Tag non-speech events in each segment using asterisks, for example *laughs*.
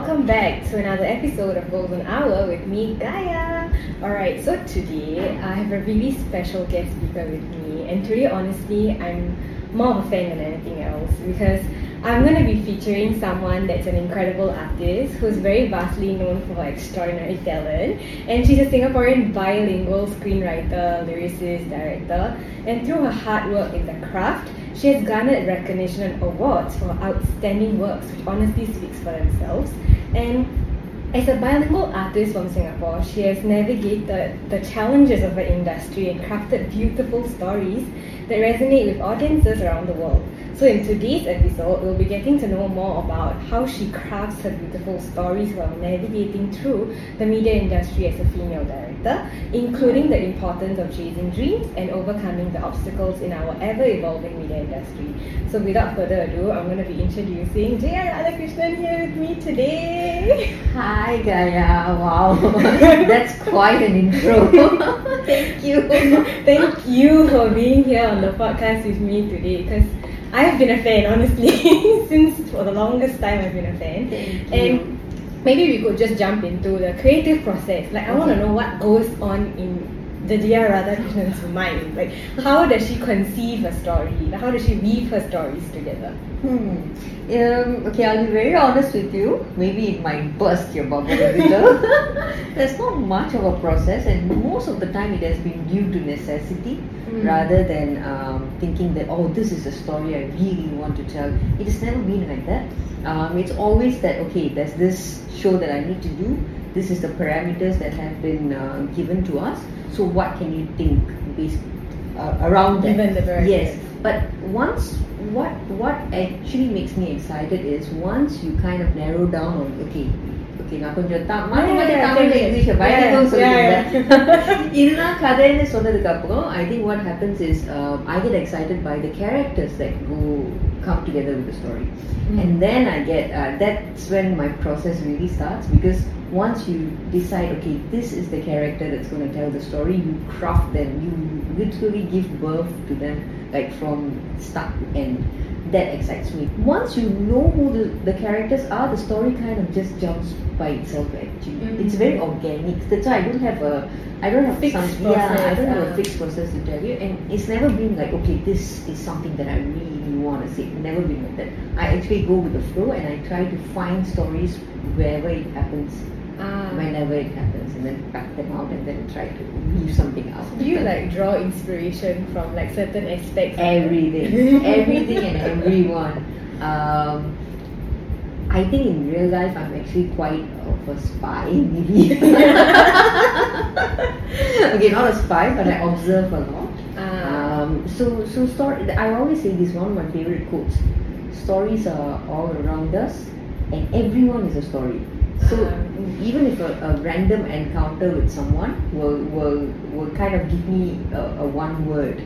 welcome back to another episode of Golden Hour with me, Gaya. Alright, so today I have a really special guest speaker with me, and today, honestly, I'm more of a fan than anything else because I'm going to be featuring someone that's an incredible artist who's very vastly known for her extraordinary talent. And she's a Singaporean bilingual screenwriter, lyricist, director. And through her hard work in the craft, she has garnered recognition and awards for outstanding works, which honestly speaks for themselves. And as a bilingual artist from Singapore, she has navigated the challenges of her industry and crafted beautiful stories that resonate with audiences around the world. So in today's episode, we'll be getting to know more about how she crafts her beautiful stories while navigating through the media industry as a female director, including the importance of chasing dreams and overcoming the obstacles in our ever-evolving media industry. So without further ado, I'm going to be introducing Jaya Rathakrishnan here with me today. Hi Gaya, wow, *laughs* that's quite an intro. *laughs* Thank you. *laughs* Thank you for being here on the podcast with me today because I've been a fan, honestly, *laughs* since for the longest time I've been a fan. Thank and maybe we could just jump into the creative process. Like, I want to know what goes on in the Jaya Rathakrishnan's mind. Like, how does she conceive a story? How does she weave her stories together? Hmm. Um, okay, I'll be very honest with you. Maybe it might burst your bubble a little. *laughs* There's not much of a process, and most of the time it has been due to necessity Mm. rather than um, thinking that, oh, this is a story I really want to tell. It has never been like that. Um, it's always that, okay, there's this show that I need to do, this is the parameters that have been uh, given to us. So, what can you think based uh, around that? Given the parameters. Yes, but once what what actually makes me excited is once you kind of narrow down on okay okay நான் கொஞ்சம் த- மாத்தி மாத்தி Yeah, தமிழ்ல yeah, இங்கிலீஷ yeah. பயங்கரமா Yeah, சொல்லிருந்தேன் இதுதான் கதைன்னு சொன்னதுக்கு அப்புறம் I think what happens is um, I get excited by the characters that go come together with the story Mm. and then I get uh, that's when my process really starts because once you decide okay this is the character that's going to tell the story you craft them. You literally give birth to them like from start to end. That excites me. Once you know who the, the characters are the story kind of just jumps by itself actually. Mm. it's very organic. That's why I don't have a I don't have Fixed some yeah I don't have a ah. fixed process to tell you. And it's never been like okay this is something that I really want to say never been like that. I actually go with the flow and I try to find stories wherever it happens Ah. whenever it happens and then back them out and then try to weave something out Do you like draw inspiration from like certain aspects? of everything *laughs* everything and everyone um, I think in real life I'm actually quite of a spy maybe *laughs* okay not a spy but I observe a lot Ah. um, so so story I always say this one of my favorite quotes stories are all around us and everyone is a story so Ah. Even if a, a random encounter with someone will will will kind of give me a, a one word.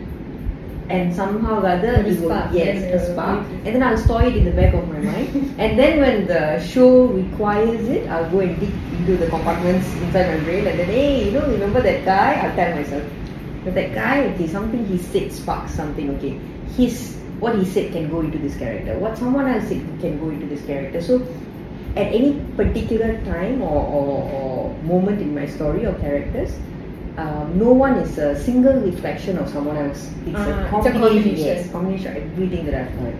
And somehow or other it will spark, yes then a spark. It. and then I'll store it in the back of my mind. *laughs* And then when the show requires it I'll go and dig into the compartments inside my brain and then hey you know remember that guy? I'll tell myself but that guy okay something he said sparks something okay. His what he said can go into this character. What someone else said can go into this character. So at any particular time or, or, or moment in my story or characters um, no one is a single reflection of someone else it's Ah, a it's a combination combination. yes combination of everything that I've heard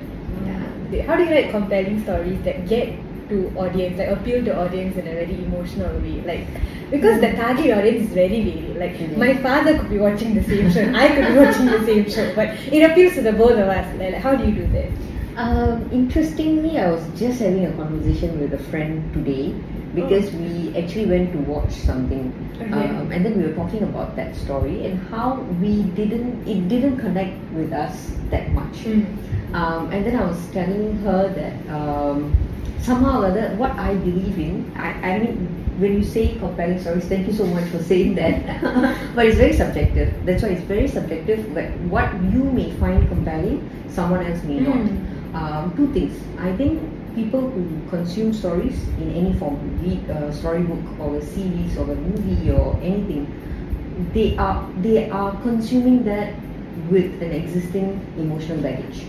Yeah. How do you write compelling stories that get to audience, like appeal to audience in a very emotional way? Like because the target audience is very varied. Like Mhm. my father could be watching the same show, I could be watching the same show, but it appeals to the both of us. Like, like, how do you do that? Um, interestingly, I was just having a conversation with a friend today because Oh. we actually went to watch something, Okay. um, and then we were talking about that story and how we didn't, it didn't connect with us that much. Um, and then I was telling her that um, somehow or other, what I believe in, I, I mean, when you say compelling stories, thank you so much for saying that. *laughs* but it's very subjective. That's why it's very subjective. Like what you may find compelling, someone else may not. Um, two things. I think people who consume stories in any form, it a storybook or a series or a movie or anything, they are they are consuming that with an existing emotional baggage.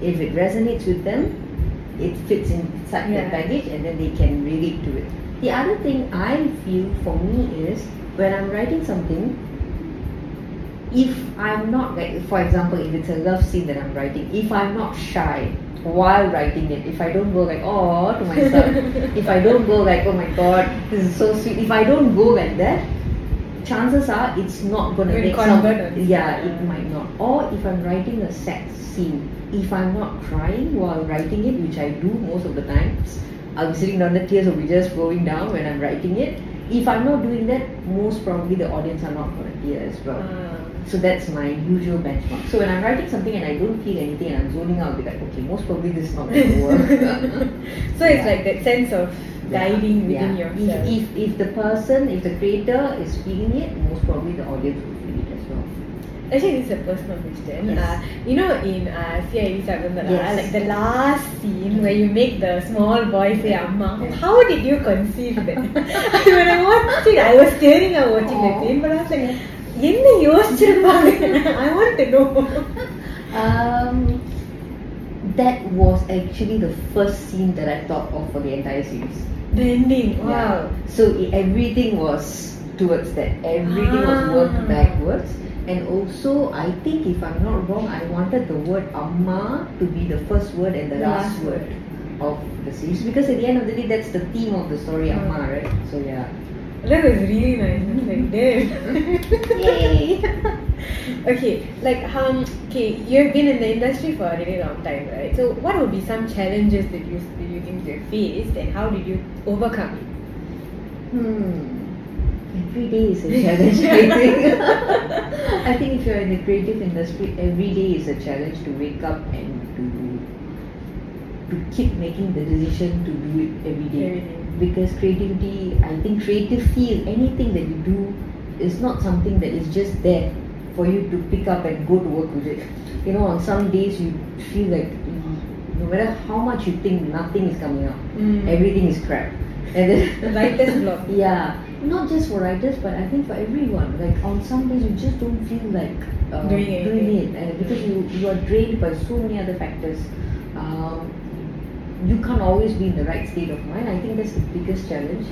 If it resonates with them, it fits inside Yeah. that baggage and then they can relate to it. The other thing I feel for me is when I'm writing something, if I'm not like for example if it's a love scene that I'm writing, if I'm not shy while writing it, if I don't go like oh to myself, *laughs* if I don't go like oh my god this is so sweet, if I don't go like that, chances are it's not gonna Will make some yeah it might not. Or if I'm writing a sex scene, if I'm not crying while writing it, which I do most of the times, I'll be sitting down, the tears will be just flowing down when I'm writing it. If I'm not doing that, most probably the audience are not gonna tear as well. Ah. So that's my usual benchmark. So when I'm writing something and I don't feel anything and I'm zoning out, I'll be like, okay, most probably this is not going *laughs* to work. *laughs* so it's like that sense of guiding within Yeah. yourself. If, if, if the person, if the creator is feeling it, most probably the audience will feel it as well. Actually, this is a personal question. Yes. Uh, you know, in uh, CID Sagundala, Yes. like the last scene where you make the small boy say "Amma," how did you conceive that? when *laughs* I watched it, I was staring at watching the Aw. scene, but I was like, என்ன யோசிச்சிருப்பாங்க I want to know. Um, that was actually the first scene that I thought of for the entire series. The ending, wow. Yeah. So i- everything was towards that. Everything was worked Ah. backwards. And also, I think if I'm not wrong, I wanted the word Amma to be the first word and the last, Last word of the series because at the end of the day, that's the theme of the story, Mm. Amma, right? So yeah. That was really nice. I was like, damn. Yay! *laughs* okay, like um, okay, you've been in the industry for a really long time, right? So, what would be some challenges that you that you think you faced, and how did you overcome it? Hmm. Every day is a *laughs* challenge, I think. *laughs* I think if you're in the creative industry, every day is a challenge to wake up and to to keep making the decision to do it every day. Every day. Because creativity, I think creative field, anything that you do is not something that is just there for you to pick up and go to work with it. You know, on some days you feel like no matter how much you think, nothing is coming out. Mm. Everything is crap. And then Writer's block. *laughs* yeah, not just for writers, but I think for everyone. Like on some days, you just don't feel like uh, Doing anything. it, and because you you are drained by so many other factors. Um, you can't always be in the right state of mind. I think that's the biggest challenge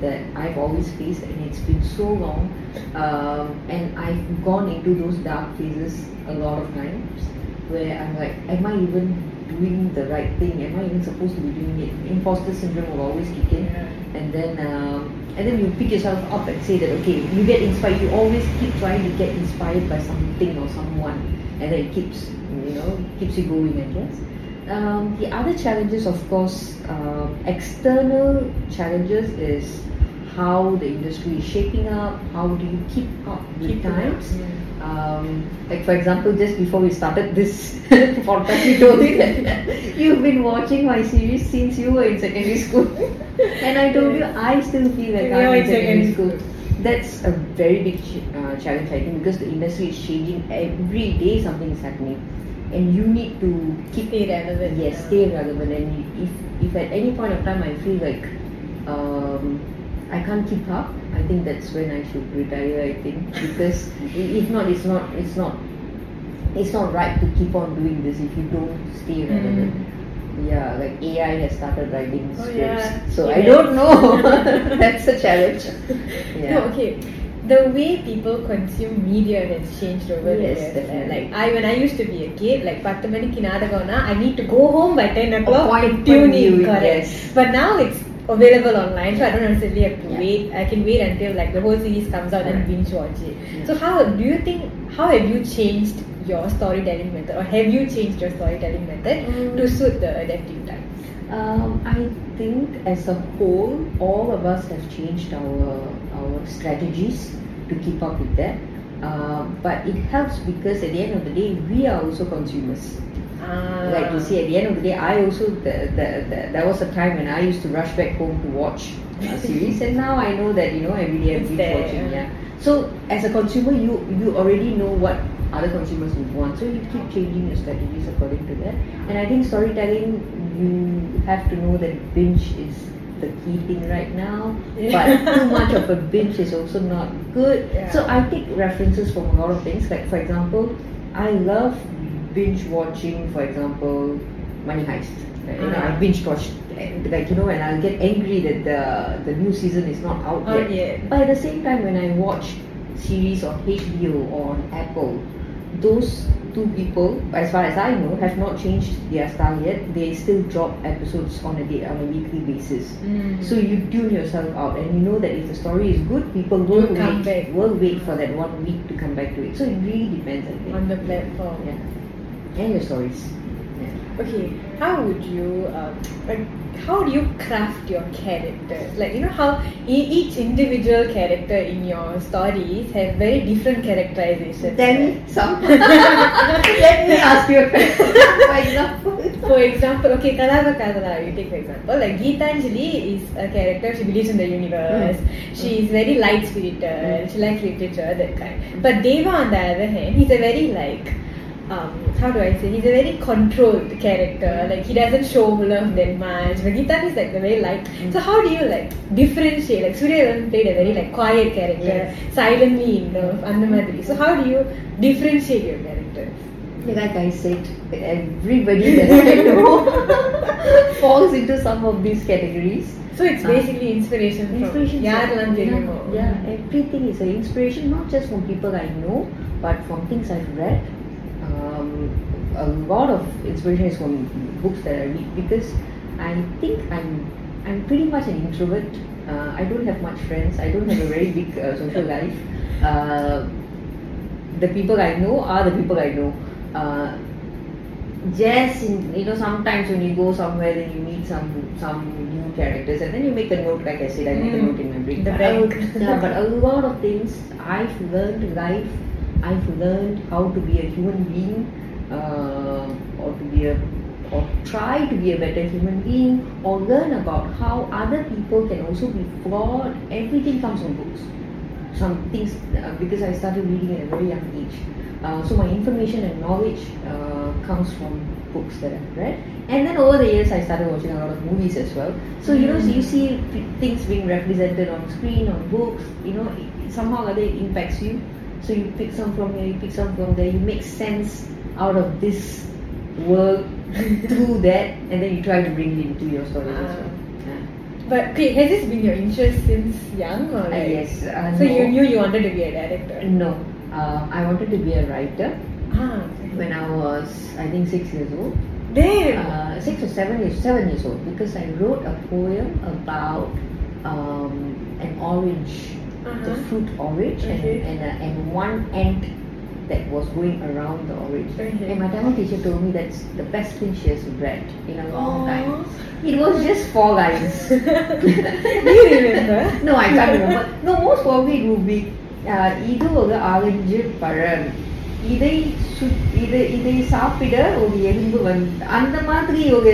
that I've always faced, and it's been so long. Um, and I've gone into those dark phases a lot of times, where I'm like, am I even doing the right thing? Am I even supposed to be doing it? Imposter syndrome will always kick in Yeah. and then um, and then you pick yourself up and say that okay you get inspired you always keep trying to get inspired by something or someone and then it keeps you know keeps you going I guess um, the other challenges of course um, external challenges is how the industry is shaping up how do you keep up with Keep it up, times yeah. um, like for example, just before we started this *laughs* podcast, you told me that *laughs* you've been watching my series since you were in secondary school, *laughs* and I told you I still feel like We I'm in secondary secondary school. That's a very big ch- uh, challenge, I think, because the industry is changing every day. Something is happening, and you need to keep Stay relevant. yes, yeah. stay relevant. And if if at any point of time I feel like um, I can't keep up, I think that's when I should retire. I think because if not, it's not it's not it's not right to keep on doing this if you don't stay relevant. Yeah, like AI has started writing Mm. Oh, scripts, yeah. so I don't know. *laughs* *laughs* that's a challenge. Yeah. No, okay The way people consume media has changed over the Yes, years. definitely. Like I, when I used to be a kid, like பத்து மணிக்கு நாடகம்னா I need to go home by ten o'clock to Appointment tune in. viewing, Correct. yes. But now it's available online, so I don't necessarily have to Yeah. wait. I can wait until like the whole series comes out and Correct. binge watch it. Yeah. So how do you think? How have you changed your storytelling method, or have you changed your storytelling method Mm. to suit the adaptive times? Um, I think as a whole, all of us have changed our our strategies to keep up with that. Uh, but it helps because at the end of the day, we are also consumers. Ah. Like you see, at the end of the day, I also the, the, the, there was a time when I used to rush back home to watch a *laughs* series, and now I know that you know every day I'm It's binge there, watching. Yeah. So as a consumer, you you already know what other consumers would want, so you keep changing your strategies according to that. And I think storytelling, you have to know that binge is the key thing right now, Yeah. but too *laughs* much of a binge is also not good. Yeah. So I take references from a lot of things. Like for example, I love binge watching, for example, Money Heist. Uh, you know, Ah. I binge watch like you know when I'll get angry that the the new season is not out Out yet. yet. But at the same time, when I watch series on HBO or on Apple, those two people, as far as I know, have not changed their style yet. They still drop episodes on a day on a weekly basis. Mm. So you tune yourself out, and you know that if the story is good, people will come wait, back. will wait for that one week to come back to it. So it really depends, I think. on the platform. Yeah. And your stories. Okay, how would you um, like how do you craft your characters? Like you know how e- each individual character in your stories have very different characterizations. Right? some. *laughs* Let me ask you a question. *laughs* For example. For example, okay, Kadala, you take for example, like Geetanjali is a character, she believes in the universe, she is very light spirited, she likes literature, that kind. But Deva, on the other hand, he's a very like, um, how do I say? He's a very controlled character. Mm. Like he doesn't show love that much. But Gitan is like the very light. Mm. So how do you like differentiate? Like Surya played a very like quiet character, yes. silently in love, Annamadri. So how do you differentiate your characters? Like I said, everybody that I know *laughs* falls into some of these categories. So it's ah. basically inspiration. Inspiration. From, yeah, yeah, everything is an inspiration, not just from people I know, but from things I've read a lot of inspiration is from books that I read because I think I'm I'm pretty much an introvert. Uh, I don't have much friends. I don't have a very big uh, social life. Uh, the people I know are the people I know. Uh, just in, you know sometimes when you go somewhere then you meet some some new characters and then you make a note like I said I make a Mm. note in my brain The But bank. yeah, but a lot of things I've learned life I've learned how to be a human being or to be a or try to be a better human being or learn about how other people can also be flawed everything comes from books some things uh, because I started reading at a very young age. Uh, so my information and knowledge uh, comes from books that I've read. And then over the years, I started watching a lot of movies as well. So you know, so you see things being represented on screen, on books. You know, somehow or other it impacts you. So you pick some from here, you pick some from there. You make sense out of this world *laughs* through that, and then you try to bring it into your stories as well. Yeah. But okay, has this been your interest since young or Uh, like? yes. Uh, So you knew you wanted to be a director. No, uh, I wanted to be a writer Ah. when I was, I think, six years old. Damn. Uh, six or seven years, seven years old, because I wrote a poem about um, an orange, the Uh-huh. fruit orange, Okay. and and, uh, and one ant that was going around the orange. Okay. And my Tamil teacher told me that's the best thing she has read in a long Aw. time. It was just four lines. *laughs* *laughs* Do you remember? no, I can't remember. No, most probably it would be uh, இது ஒரு orange பழம் இதை சு- இதை இதை சாப்பிட ஒரு எறும்பு வந்து அந்த மாதிரி ஒரு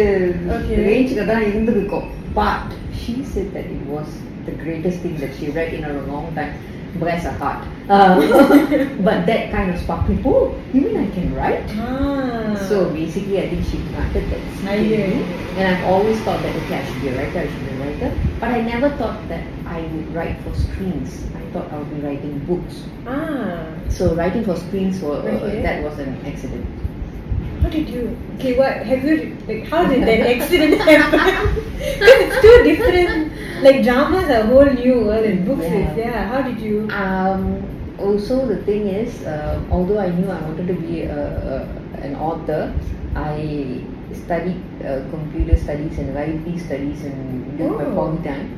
Okay. ரேஞ்சுக்கு தான் இருந்திருக்கும் but she said that it was the greatest thing that she read in a long time bless her heart uh, *laughs* but that kind of sparked me oh you mean I can write Ah. so basically, I think she planted that seed I in hear me. And I've always thought that, okay, I should be a writer, I should be a writer. But I never thought that I would write for screens. I thought I would be writing books. Ah. So writing for screens, was, Okay. that was an accident. How did you? Okay, what have you? Like, how did that *laughs* accident happen? *laughs* 'Cause it's two different. Like dramas are a whole new world, and books Yeah. is yeah. How did you? Um, also, the thing is, uh, although I knew I wanted to be a, a, an author, I studied uh, computer studies and library studies and during my Oh. poly time.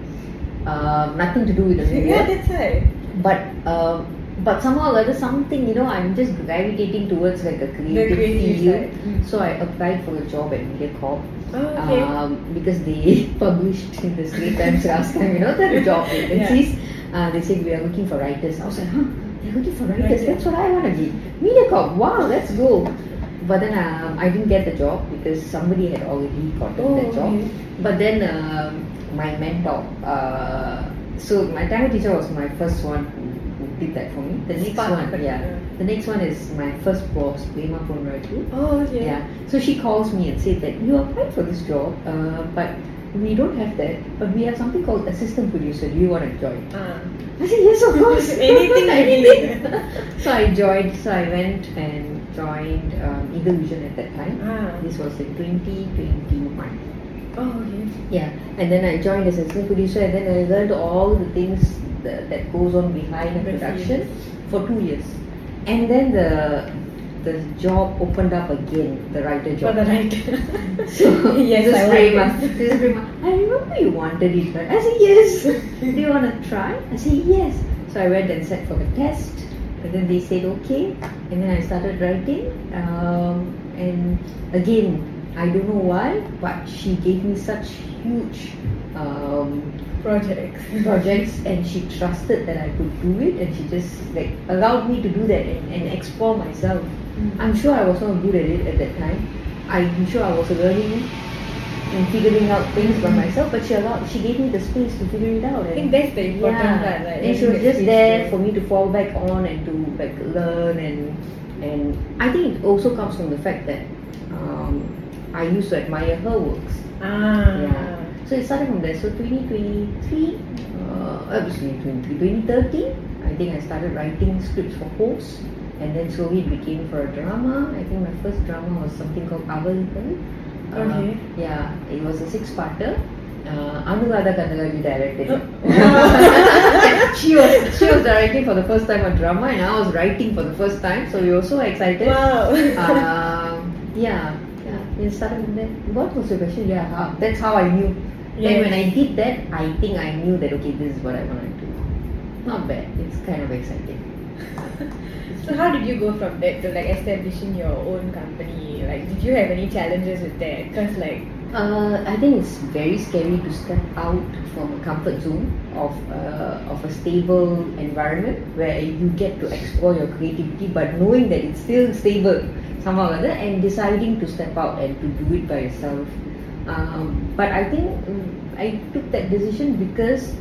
Uh, nothing to do with the media. Yeah, that's right. but um, but somehow or other something you know I'm just gravitating towards like a creative, creative field. Mm. So I applied for a job at MediaCorp Oh, okay. um, because they *laughs* published in the Straits Times last time. You know the *laughs* job vacancies. Uh, they said we are looking for writers. I was like, huh? They're looking for writers. Writers. That's what I want to be. MediaCorp. Wow, let's go. But then um, I didn't get the job because somebody had already gotten Oh, that job. okay. But then um, my mentor, uh, so my Tamil teacher was my first one who did that for me. The next one, yeah, yeah. the next one is my first boss, Prema Ponraju. Oh, okay. Yeah. So she calls me and said that you applied for this job, uh, but we don't have that. But we have something called assistant producer. Do you want to join? Ah. I said yes, of course. *laughs* Anything *laughs* Anything. need. *laughs* so I joined. So I went and joined um, Eagle Vision at that time. Ah. This was in 2021. Oh, okay. Yeah, and then I joined as assistant producer, and then I learned all the things that, that goes on behind a The production for two years, and then the the job opened up again, the writer job. For the right. *laughs* So *laughs* yes, this I Prema. this. This is Prema. I remember you wanted it, right? I said yes. *laughs* Do you want to try? I said yes. So I went and sat for the test, and then they said okay, and then I started writing. Um, and again, I don't know why, but she gave me such huge um, Projects. projects, and she trusted that I could do it, and she just like allowed me to do that and, and explore myself. Mm. I'm sure I was not good at it at that time. I'm sure I was learning and figuring out things by myself, but she allowed, she gave me the space to figure it out. I think that's the important yeah, part, right? and she was just there to- for me to fall back on and to like learn and and I think it also comes from the fact that um, I used to admire her works. Ah. Yeah. So it started from there. So 2023, uh, obviously 2023, 2013, I think I started writing scripts for hosts. And then slowly it became for a drama. I think my first drama was something called Avalipal. Okay. Yeah, it was a six-parter. Uh, Anuradha Kandalaju directed it. *laughs* she was she was directing for the first time a drama, and I was writing for the first time. So we were so excited. Wow. um, *laughs* yeah, yeah. We started with that. What was your question? Yeah, how, that's how I knew. Then Yes. when I did that, I think I knew that okay, this is what I want to do. Not bad. It's kind of exciting. *laughs* so how did you go from that to like establishing your own company? Like, did you have any challenges with that? Because like, Uh, I think it's very scary to step out from a comfort zone of uh, of a stable environment where you get to explore your creativity, but knowing that it's still stable somehow or other, and deciding to step out and to do it by yourself. Um, but I think mm, I took that decision because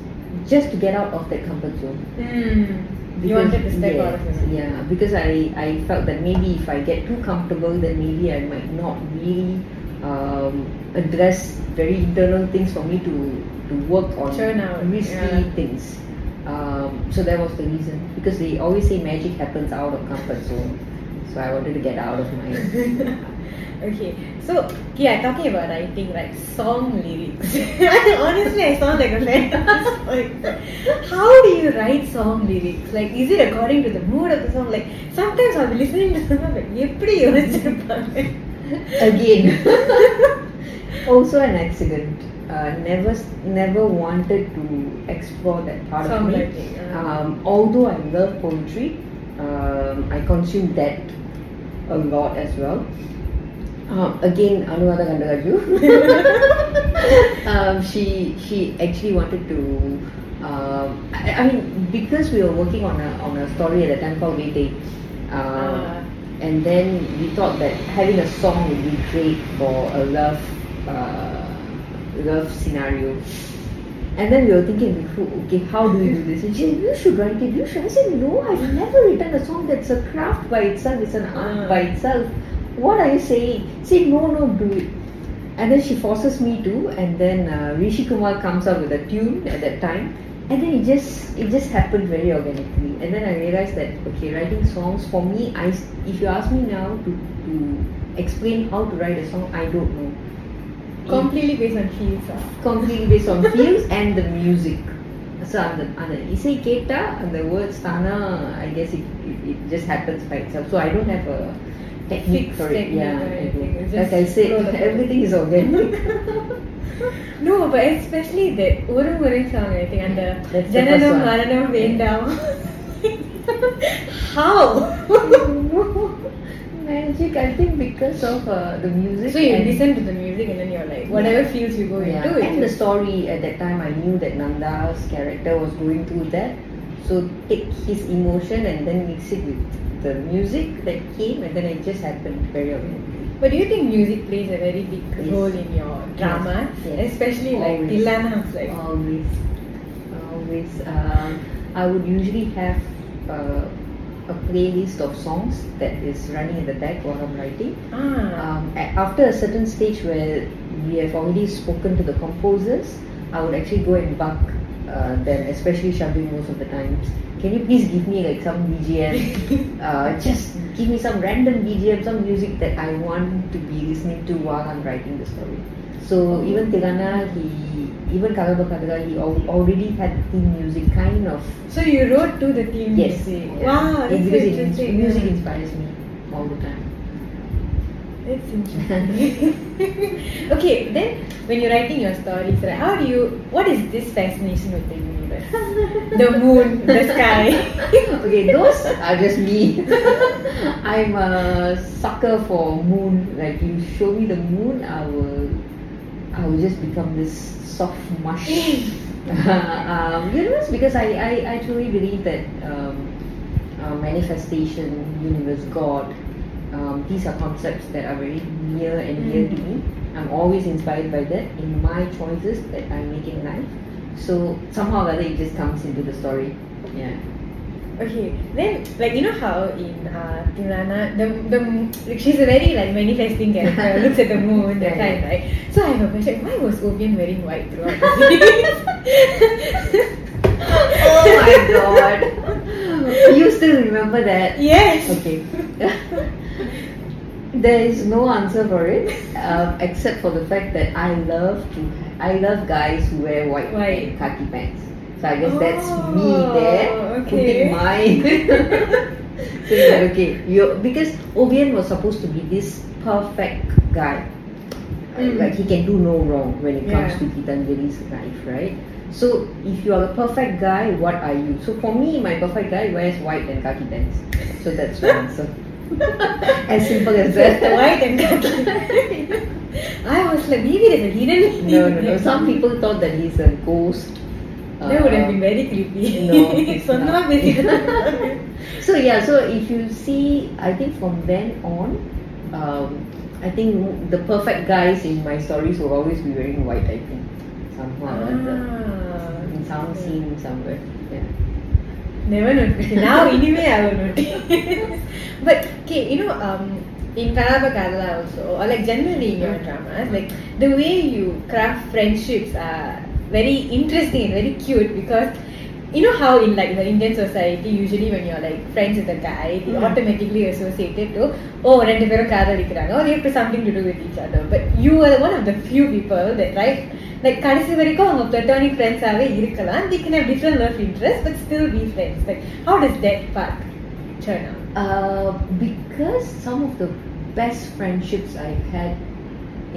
just to get out of that comfort zone. hmm, you wanted to step out of it. Yeah, because I, I felt that maybe if I get too comfortable, then maybe I might not really um, address very internal things for me to, to work on out, risky yeah. things. Um, so that was the reason. Because they always say magic happens out of comfort zone. So I wanted to get out of mine. *laughs* Okay, so yeah, talking about writing, like song lyrics. *laughs* Honestly, I sound like a fan. *laughs* How do you write song lyrics? Like, is it according to the mood of the song? Like, sometimes I'll be listening to someone like, "Yeppadi Again, *laughs* also an accident. Uh, never, never wanted to explore that part of me. Uh. Um, although I love poetry, um, I consume that a lot as well. Um, again, Anuradha Kandagaju. *laughs* um, she she actually wanted to. Um, I, I mean, because we were working on a on a story at the time called Vete, uh, Ah. and then we thought that having a song would be great for a love uh, love scenario. And then we were thinking, okay, how do we do this? And she said, you should write it. You should. I said, no, I've never written a song that's a craft by itself. It's an art by itself. What are you saying? Say, no, no, do it. And then she forces me to, and then uh, Rishi Kumar comes up with a tune at that time, and then it just it just happened very organically. And then I realized that okay, writing songs for me, I s- if you ask me now to to explain how to write a song, I don't know. Completely based on feels. ah. completely based on feels and the music. So அந்த அந்த இசை கேட்டா அந்த words தானா I guess it, it, it just happens by itself. So I don't have a technique Fixed for it. technique Yeah, or I anything. don't. It's like just I said, flow the *laughs* flow. everything is organic. *laughs* No, but especially that ஒரு முறை song I think அந்த That's the ஜனனம் first one. மரணம் வேண்டாம் How? *laughs* Magic, I think because of uh, the music. so you and- listen to the music and then you're like, whatever Yeah. feels you go Yeah, into it. and the story at that time, I knew that Nanda's character was going through that. So take his emotion and then mix it with the music that came, and then it just happened very organically. But do you think music plays a very big Yes. role in your drama? Yes. Especially like Always. Like Always, always. Um, I would usually have uh, a playlist of songs that is running in the back while I'm writing. ah Um, after a certain stage where we have already spoken to the composers, I would actually go and bug uh, them, especially Shabir most of the times. Can you please give me like some BGM? *laughs* uh, just give me some random BGM, some music that I want to be listening to while I'm writing the story. So even Tirana, he even Kalaba Kadra, he al- already had theme music kind of. So you wrote to the theme Yes. music. yeah. Wow, that's It- so it, interesting. music inspires me all the time. That's interesting. *laughs* okay, then when you're writing your stories, right, how do you, what is this fascination with the universe? the moon, the sky. *laughs* okay, those are just me. *laughs* I'm a sucker for moon. Like you show me the moon, I will, I will just become this soft mush. um, universe, because I, I, I truly believe that um, uh, manifestation, universe, God, um, these are concepts that are very near and dear to me. I'm always inspired by that in my choices that I make in life. So somehow or other, it just comes into the story. Yeah. Okay, then like you know how in uh, Tirana, the the like she's a very like manifesting character, *laughs* looks at the moon, that kind, right? So I have a question: Why was Obian wearing white throughout the series? *laughs* oh my god. You still remember that? *laughs* yes. Okay. *laughs* there is no answer for it um, except for the fact that I love to I love guys who wear white, White. and khaki pants. So I guess that's me Oh, there okay. putting mine. *laughs* saying that okay, you because Obian was supposed to be this perfect guy. Mm. Like he can do no wrong when it comes Yeah. to Gitanjali's life, right? So if you are a perfect guy, what are you? So for me, my perfect guy wears white and khaki pants. So that's the answer. As simple as that. the white and black. *laughs* I was like, maybe there's a hidden. No, no, no. Some people thought that he's a ghost. That uh, would have been very creepy. No, *laughs* it's not. *laughs* so yeah, so if you see, I think from then on, um, I think the perfect guys in my stories will always be wearing white. I think somehow ah, in some okay. scene somewhere. Never noticed. *laughs* Now anyway I will notice. *laughs* but okay, you know, um, in Kalaba Kadala also, or like generally in your dramas, like the way you craft friendships are very interesting and very cute because you know how in like the Indian society usually when you're like friends with a guy, they Mm. automatically associated to oh ரெண்டு பேரும் காதலிக்கிறாங்க or they have to something to do with each other. But you are one of the few people that right like கடைசி வரைக்கும் அவங்க platonic friends ஆவே இருக்கலாம் they can have different love interests but still be friends like how does that part turn out Uh, because some of the best friendships I've had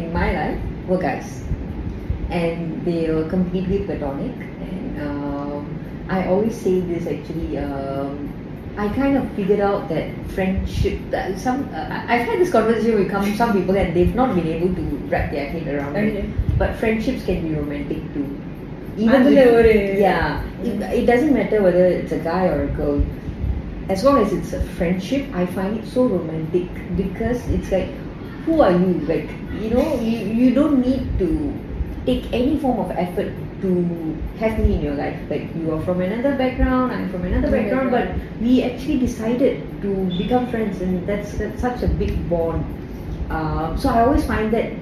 in my life were guys, and they were completely platonic. And um, I always say this actually. Um, I kind of figured out that friendship. That some uh, I've had this conversation with some some people and they've not been able to wrap their head around okay. it. But friendships can be romantic too. Even if, yeah, it, it doesn't matter whether it's a guy or a girl. As long as it's a friendship, I find it so romantic because it's like, who are you? Like you know, you, you don't need to take any form of effort to have me in your life. Like, you are from another background, I'm from another background, but we actually decided to become friends, and that's, that's such a big bond. Um, so I always find that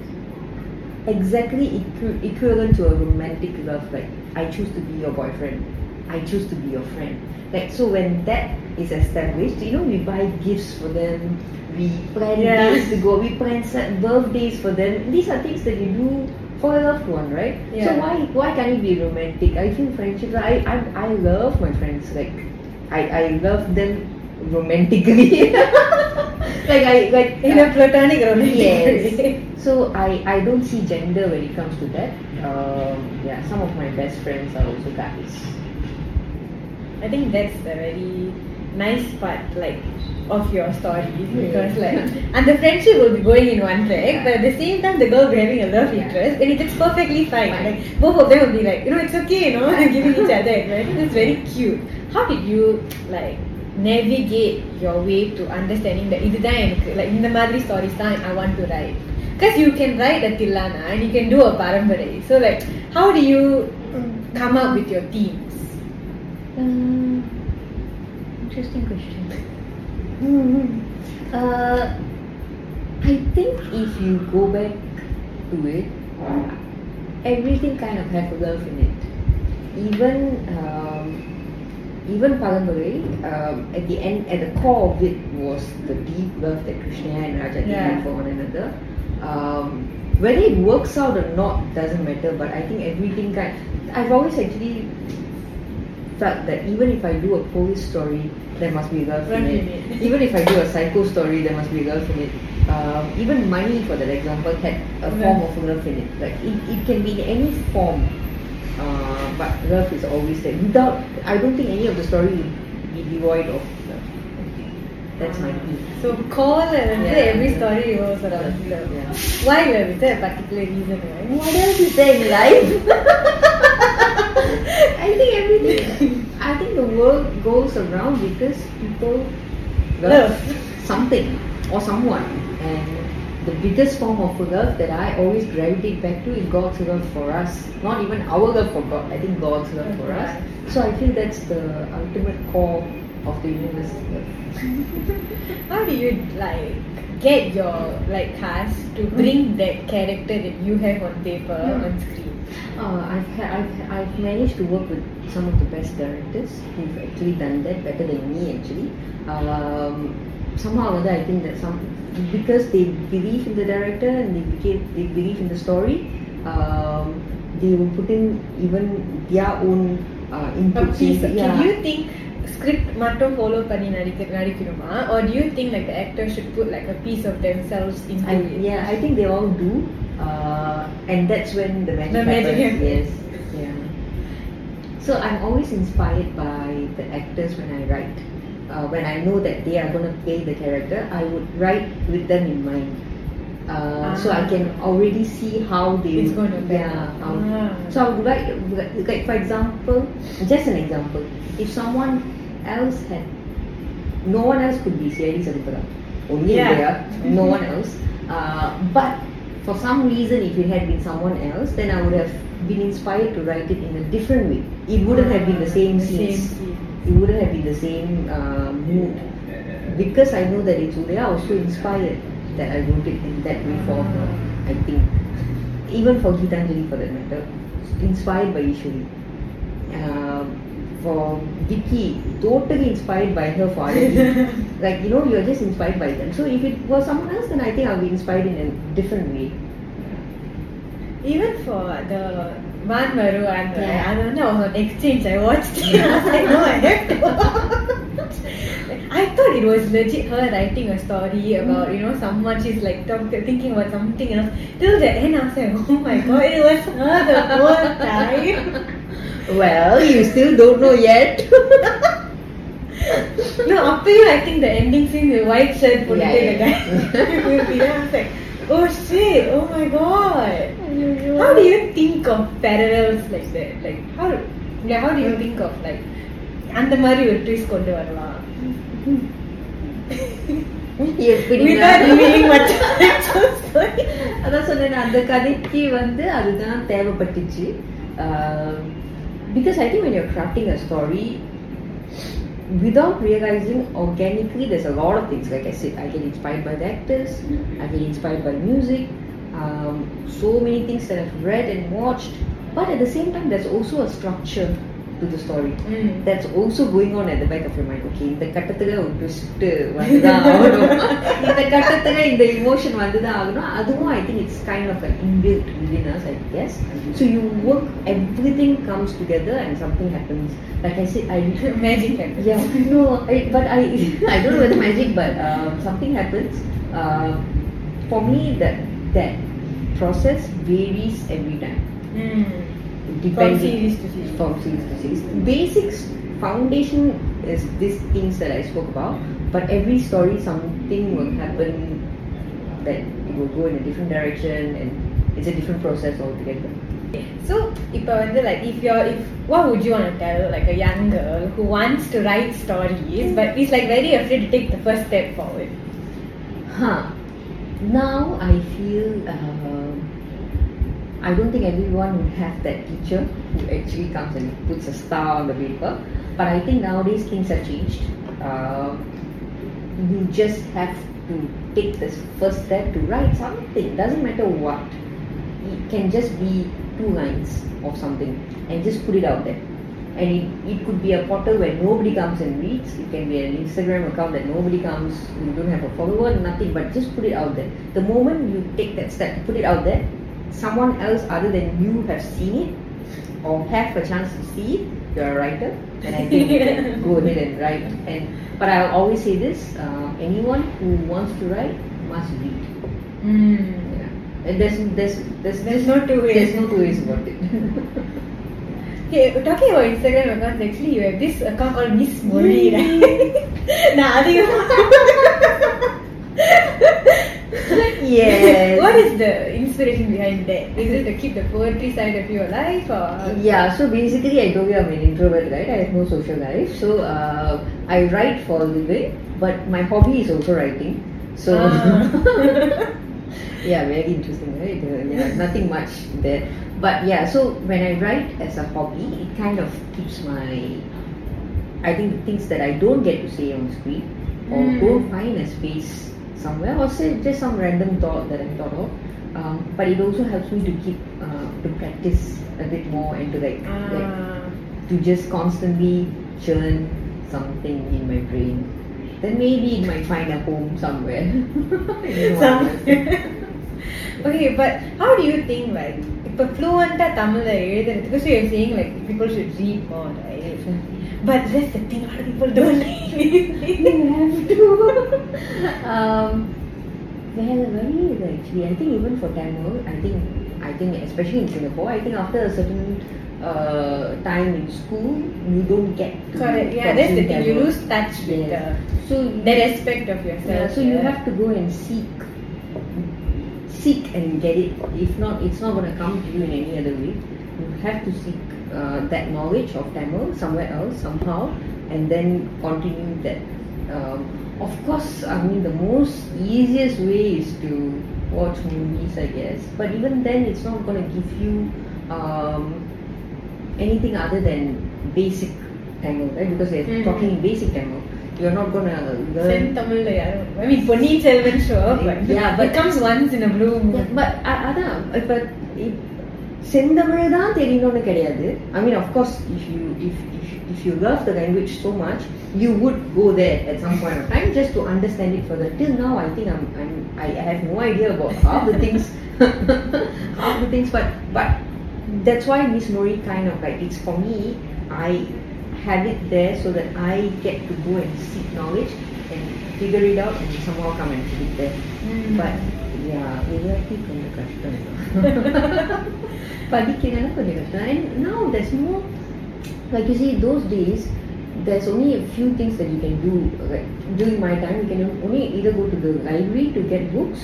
exactly equi- equivalent to a romantic love. Like, I choose to be your boyfriend. I choose to be your friend. Like, so when that is established, you know, we buy gifts for them. We plan Yeah. days to go. We plan set birthdays for them. These are things that you do for a loved one, right? Yeah. So why why can't it be romantic? I feel friendships. I I, I love my friends. Like, I I love them romantically. *laughs* like I like in a platonic romantic Yes. So I, I don't see gender when it comes to that. Um, yeah, some of my best friends are also guys. I think that's the very nice part like of your story because Yeah. like and the friendship will be going in one track but at the same time the girl will be having a love Yeah. interest and it's perfectly fine. Fine. Like both of them will be like, you know, it's okay, you know, giving each other advice. *laughs* It's very cute. How did you like navigate your way to understanding that இதுதான் எனக்கு like இந்த மாதிரி stories தான் I want to write because you can write a Tilana and you can do a Parambarai so like how do you come up with your themes Um, interesting question. Uh, I think if you go back to it, everything kind of has a love in it. Even um, even Palambarai, um, at the end, at the core of it was the deep love that Krishna and Rajati Yeah. had for one another. Um, whether it works out or not doesn't matter. But I think everything kind. I've always actually felt that even if I do a police story, there must be a girl in it. Even if I do a psycho story, there must be a girl in it. Um, even money, for that example, had a form of love in it. Like it, it can be in any form, uh, but love is always there. Without, I don't think any of the story would be devoid of love. That's my view. So call and Yeah. every story was around love. Yeah. Why love? Is there a particular reason why? What else is there in life? *laughs* *laughs* I think everything. I think the world goes around because people love something or someone, and the biggest form of love that I always gravitate back to is God's love for us. Not even our love for God. I think God's love for us. So I feel that's the ultimate core of the universe. *laughs* How do you like get your like cast to bring that character that you have on paper Hmm. on screen? Uh, I've, ha- I've, I've managed to work with some of the best directors who've actually done that better than me actually. Um, somehow or other, I think that some because they believe in the director and they became, they believe in the story. Um, they will put in even their own uh, A input. piece. in- Can you think script மட்டும் follow பண்ணி நடிக்க நடிக்கணுமா or do you think like the actor should put like a piece of themselves into I, it? yeah, I think they all do, uh, and that's when the magic The magic happens. Yes, yeah. So I'm always inspired by the actors when I write. Uh, when I know that they are going to play the character, I would write with them in mind. Uh, So I Ah. can already see how they It's going to pan yeah, how, Ah. So I would write, like for example, just an example. If someone else had, no one else could be Sadipara. Only Yeah. No one else. Uh, but for some reason, if it had been someone else, then I would have been inspired to write it in a different way. It wouldn't have been the same scenes. It wouldn't have been the same uh, mood. Because I know that it's Uday, I was so inspired that I wrote it in that way for her. I think. Even for Gitanjali for that matter. Inspired by Ishwari. Um, for Vicky, totally inspired by her father. *laughs* like, you know, you're just inspired by them. So if it was someone else, then I think I'll be inspired in a different way. Even for the Man Maru and the, yeah. I don't know, exchange I watched it. *laughs* I was like, no, I have to I thought it was legit her writing a story about, you know, someone she's like talk, thinking about something else. Till the end I was like, oh my god, it was her the whole time. *laughs* Well, you still don't know yet. No, அப்பயும் I think the ending scene, the white shirt போட்டுட்டு Yeah, guy yeah. there. I was like, oh shit, oh my god. How do you think of parallels like that? Like how yeah, how do you think of like அந்த மாதிரி ஒரு twist கொண்டு வரலாம். அதான் சொன்னேன் அந்த கதைக்கு வந்து அதுதான் தேவைப்பட்டுச்சு because I think when you're crafting a story, without realizing organically, there's a lot of things. Like I said, I get inspired by the actors, I get inspired by music, um, so many things that I've read and watched. But at the same time, there's also a structure to the story Mm. that's also going on at the back of your mind okay இந்த கட்டத்துல ஒரு twist வந்துதான் ஆகணும் இந்த கட்டத்துல இந்த emotion வந்துதான் ஆகணும் அதுவும் I think it's kind of like inbuilt within us I guess so you work everything comes together and something happens like I said I Magic happens. yeah no I, but I *laughs* I don't know whether magic but um, something happens uh, for me that that process varies every time Mm. depending series to series. From series to series. Basics foundation is these things that I spoke about, but every story something will happen that it will go in a different direction and it's a different process altogether. So, இப்போ வந்து like if you're if what would you want to tell like a young girl who wants to write stories but is like very afraid to take the first step forward? Huh. Now I feel um I don't think everyone would have that teacher who actually comes and puts a star on the paper. But I think nowadays things have changed. Uh, you just have to take this first step to write something. Doesn't matter what. It can just be two lines of something and just put it out there. and it, it could be a portal where nobody comes and reads. It can be an Instagram account that nobody comes, you don't have a follower, nothing, but just put it out there. The moment you take that step put it out there, someone else other than you have seen it or have a chance to see it, you're a writer, then I think you can *laughs* go ahead and write. And but I'll always say this: uh, anyone who wants to write must read. Mm. Yeah. And there's there's there's, there's no two ways. There's no two ways about it. *laughs* Okay, talking about Instagram accounts, actually you have this account called Miss Molly, right? Hmm. *laughs* nah, I think Yes. *laughs* what is the inspiration behind that? Is it to keep the poetry side of your life or? Yeah, so basically, I told you I'm an introvert, right? I have no social life. So uh, I write for a living, but my hobby is also writing. So Ah. *laughs* yeah, very interesting, right? Uh, yeah, nothing much there. But yeah, so when I write as a hobby, it kind of keeps my, I think the things that I don't get to say on screen or Mm. go find a space somewhere or say just some random thought that I thought of. Um, but it also helps me to keep uh, to practice a bit more and to like, like Ah. to just constantly churn something in my brain. Then maybe it might find a home somewhere. You *laughs* know Some- what I'm saying? *laughs* okay, but how do you think like இப்போ fluent தமிழ்ல எழுதுறது because you're saying like people should read more, right? But that's the thing, a lot of people don't *laughs* you have to. *laughs* um, well, very actually. I think even for Tamil, I think I think especially in Singapore, I think after a certain uh, time in school, you don't get Correct. Yeah, that's the thing. You lose touch with Yes. the, So that aspect of yourself. Yeah, so you have to go and seek, seek and get it. If not, it's not going to come to you in any other way. You have to seek uh, that knowledge of Tamil somewhere else, somehow, and then continue that. Um, of course, I mean, the most easiest way is to watch movies, I guess. But even then, it's not going to give you um, anything other than basic Tamil, right? Because they're mm-hmm. talking in basic Tamil. You're not gonna learn Tamil. Yeah. I mean, Ponniyin Selvan, sure, but yeah, but it comes once in a blue moon. But, but uh, but it, செந்தமிழ் தான் தெரியணும்னு கிடையாது I mean of course if you if if you love the language so much you would go there at some point of time just to understand it further till now I think I'm I'm I have no idea about have the things *laughs* half the things but but that's why Miss Mori kind of like it's for me I have it there so that I get to go and seek knowledge and figure it out and somehow come and put it there Mm. but yeah எழுதி கொஞ்சம் கஷ்டம் படிக்கிறதுனா கொஞ்சம் கஷ்டம் and now there's more like you see those days there's only a few things that you can do like during my time you can only either go to the library to get books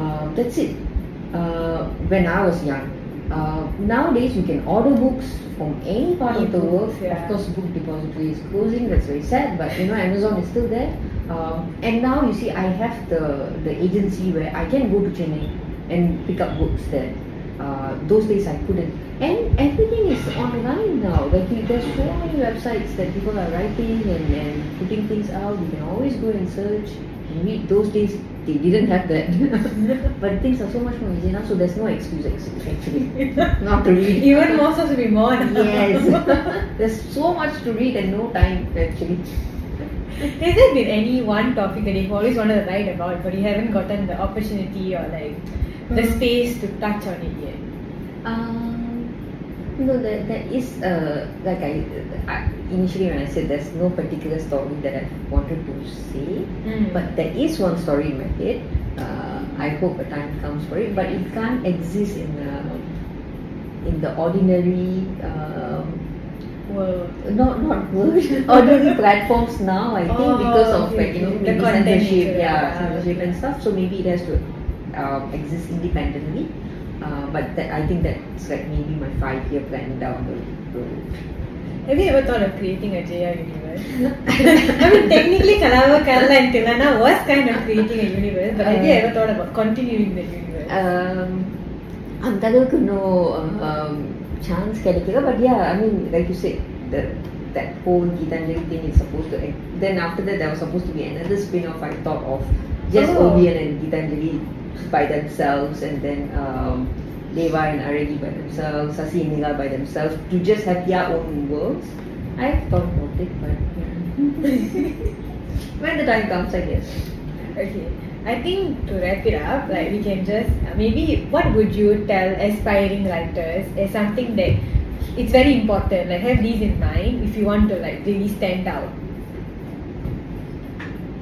uh, that's it uh, when I was young uh, nowadays you can order books from any part of the world. yeah. of course book depository is closing that's very sad but you know Amazon is still there. Um, and now you see I have the the agency where I can go to Chennai and pick up books there. Uh, those days I couldn't. And everything is online now. Like there's so many websites that people are writing and, and putting things out. You can always go and search those days they didn't have that *laughs* but things are so much more easy now so there's no excuse actually *laughs* not to read even more supposed to be more. Yes. *laughs* There's so much to read and no time actually. Has there been any one topic that you've always wanted to write about but you haven't gotten the opportunity or like the Hmm. space to touch on it yet? Um, no, there, there is uh, like I, I initially when I said there's no particular story that I wanted to say, Mm. but there is one story in my head. Uh, I hope a time comes for it, but it can't exist in uh, in the ordinary. Um, Well, not not world *laughs* ordinary platforms now I think Oh, because of okay, like you know. The maybe censorship yeah yeah. censorship and stuff so maybe it has to um, exist independently uh, but that I think that's like maybe my five year plan down the road have you ever thought of creating a JR universe? *laughs* I mean, technically, Kalava Kerala and Tilana was kind of creating a universe, but have you Uh, ever thought about continuing the universe? um, அந்த அளவுக்கு இன்னும் chance கிடைக்கல but yeah I mean like you say that whole Gitanjali thing is supposed to then after that there was supposed to be another spin-off I thought of just Oh. Ovian and Gitanjali by themselves and then um, Deva and Aragi by themselves, Sasi and Nila by themselves to just have their own worlds. I've thought about it, but yeah. *laughs* when the time comes, I guess. Okay. I think to wrap it up, like we can just uh, maybe what would you tell aspiring writers as something that it's very important. Like have these in mind if you want to like really stand out.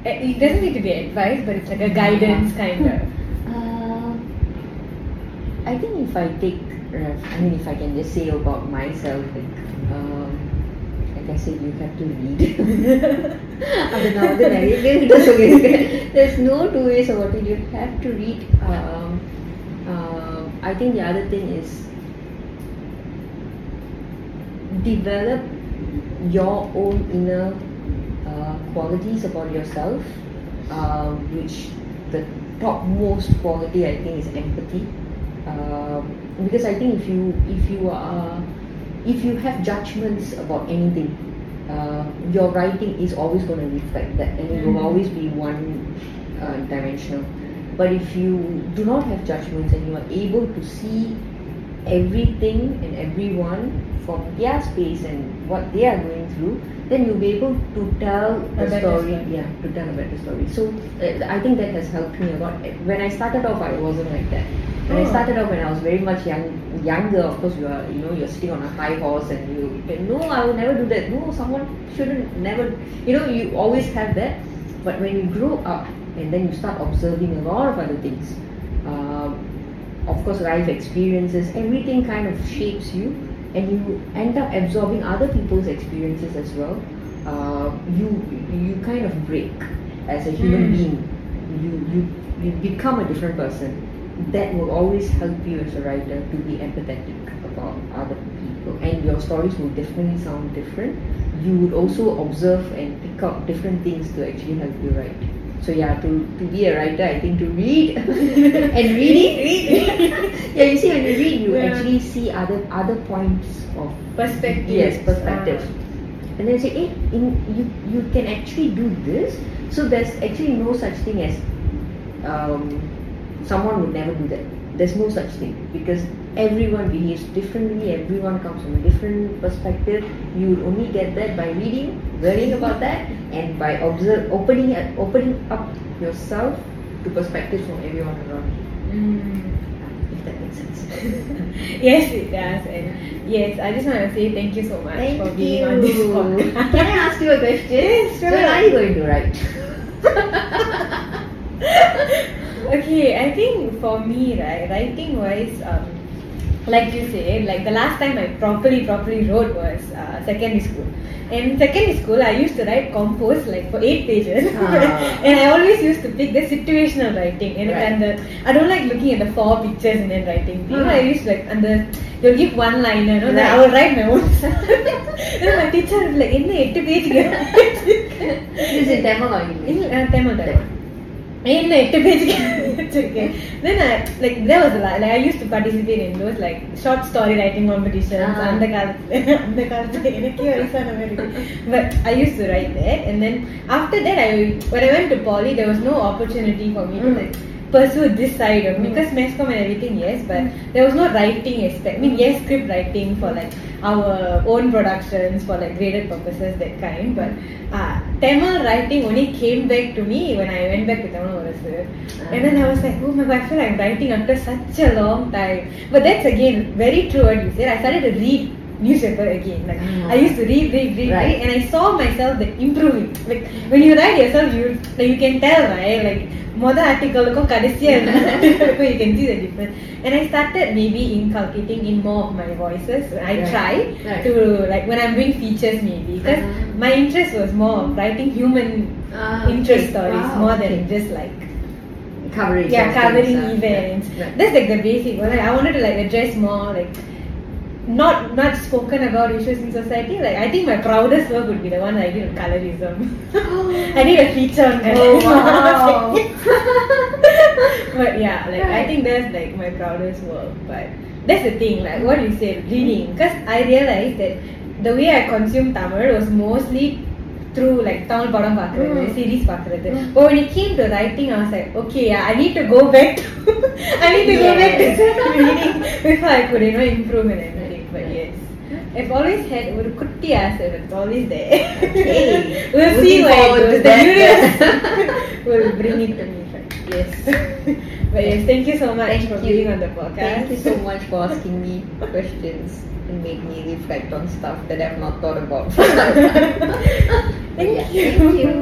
Uh, It doesn't need to be advice, but it's like a *laughs* guidance kind of. Uh, I think if I take, ref- I mean, if I can just say about myself, like, um, like I said, you have to read. *laughs* அது நான் வந்து நிறைய பேர்கிட்ட சொல்லியிருக்கேன் *laughs* there's no two ways about it you have to read um, um, I think the other thing is develop your own inner uh, qualities about yourself uh, which the topmost quality I think is empathy um, because I think if you if you are if you have judgments about anything uh, your writing is always going to reflect that and it will Mhm. always be one uh, dimensional. But if you do not have judgments and you are able to see everything and everyone from their space and what they are going through then you'll be able to tell A story. story. yeah to tell a better story. So uh, I think that has helped me a lot. When I started off I wasn't like that when I started off when I was very much young younger. Of course you are you know you're sitting on a high horse and you no I will never do that. No someone shouldn't never you know you always have that. But when you grow up and then you start observing a lot of other things um, of course life experiences everything kind of shapes you and you end up absorbing other people's experiences as well. Uh, you you kind of break as a human Mm. being. You you you become a different person that will always help you as a writer to be empathetic about other people. And your stories will definitely sound different. You would also observe and pick up different things to actually help you write. So yeah to, to be a writer i think to read. *laughs* And reading? Yeah you see when you read you Yeah. actually see other other points of Perspective. yes perspective. And then say hey in, you you can actually do this. So there's actually no such thing as um, someone would never do that there's no such thing because everyone behaves differently everyone comes from a different perspective you would only get that by reading learning about that and by observe opening opening up yourself to perspectives from everyone around you Mm. if that makes sense *laughs* Yes, it does. And yes, I just want to say thank you so much Thank for being you. on this podcast. Can I ask you a question? Yes, So sure. when are you going to write? okay, I think for me, right, writing wise, um, like you said, like the last time I properly, properly wrote was uh, secondary school. In secondary school, I used to write compose like for eight pages, ah. *laughs* and I always used to pick the situational writing. And, right. and the, I don't like looking at the four pictures and then writing. You know, I ah. used to like and the they'll give one liner. You know, right. I will write my own. *laughs* Then my teacher was like, the eight page, you is in Tamil or English? In *laughs* uh, Tamil, Tamil. என்ன எட்டு page வச்சிருக்கேன் then I like that was a lot like I used to participate in those like short story writing competitions Ah. அந்த காலத்துல அந்த காலத்துல எனக்கே *laughs* வயசான மாதிரி இருக்கு. but I used to write that and then after that I when I went to poly there was no opportunity for me to Mm. like pursue this side of Mm. because mass comm and everything yes but there was no writing aspect I mean yes script writing for like our own productions for like graded purposes that kind but uh, Tamil writing only came back to me when I went back to Tamil Murasu. And then I was like, oh my god, I feel like I'm writing after such a long time. But that's again very true what you said. I started to read newspaper again. Like Ah. I used to read, read, read, Right. read, and I saw myself like improving. Like when you write yourself, you like you can tell, right? Like மொத ஆர்டிக்கலுக்கும் கடைசியா இருக்கும் *laughs* you can see the difference and I started maybe inculcating in more of my voices I Right. try Right. to like when I'm doing features maybe because Ah. my interest was more of writing human Ah, interest okay. stories Wow, more than okay. just like Covering. yeah of covering things, uh, events right. that's like the basic one like, I wanted to like address more like not not spoken about issues in society like I think my proudest work would be the one I did on colorism *gasps* I did a feature on Oh, *laughs* colorism wow. *laughs* but yeah like I Right. think that's like my proudest work but that's the thing like what you said reading because I realized that the way I consumed Tamil was mostly through like Tamil படம் பார்க்கறது Mm. series பார்க்கறது Mm. but when it came to writing I was like okay yeah, I need to go back to *laughs* I need to go back to reading before I could you know improve and everything but yes I've always had ஒரு குட்டி ஆசை it's always there Okay. *laughs* we'll Looking see where it forward to goes the that. universe *laughs* will bring it to me but yes *laughs* but yes thank you so much Thank for you. being on the podcast Thank you so much for asking me questions and make me reflect on stuff that I've not thought about. Thank Yeah, you. Thank you.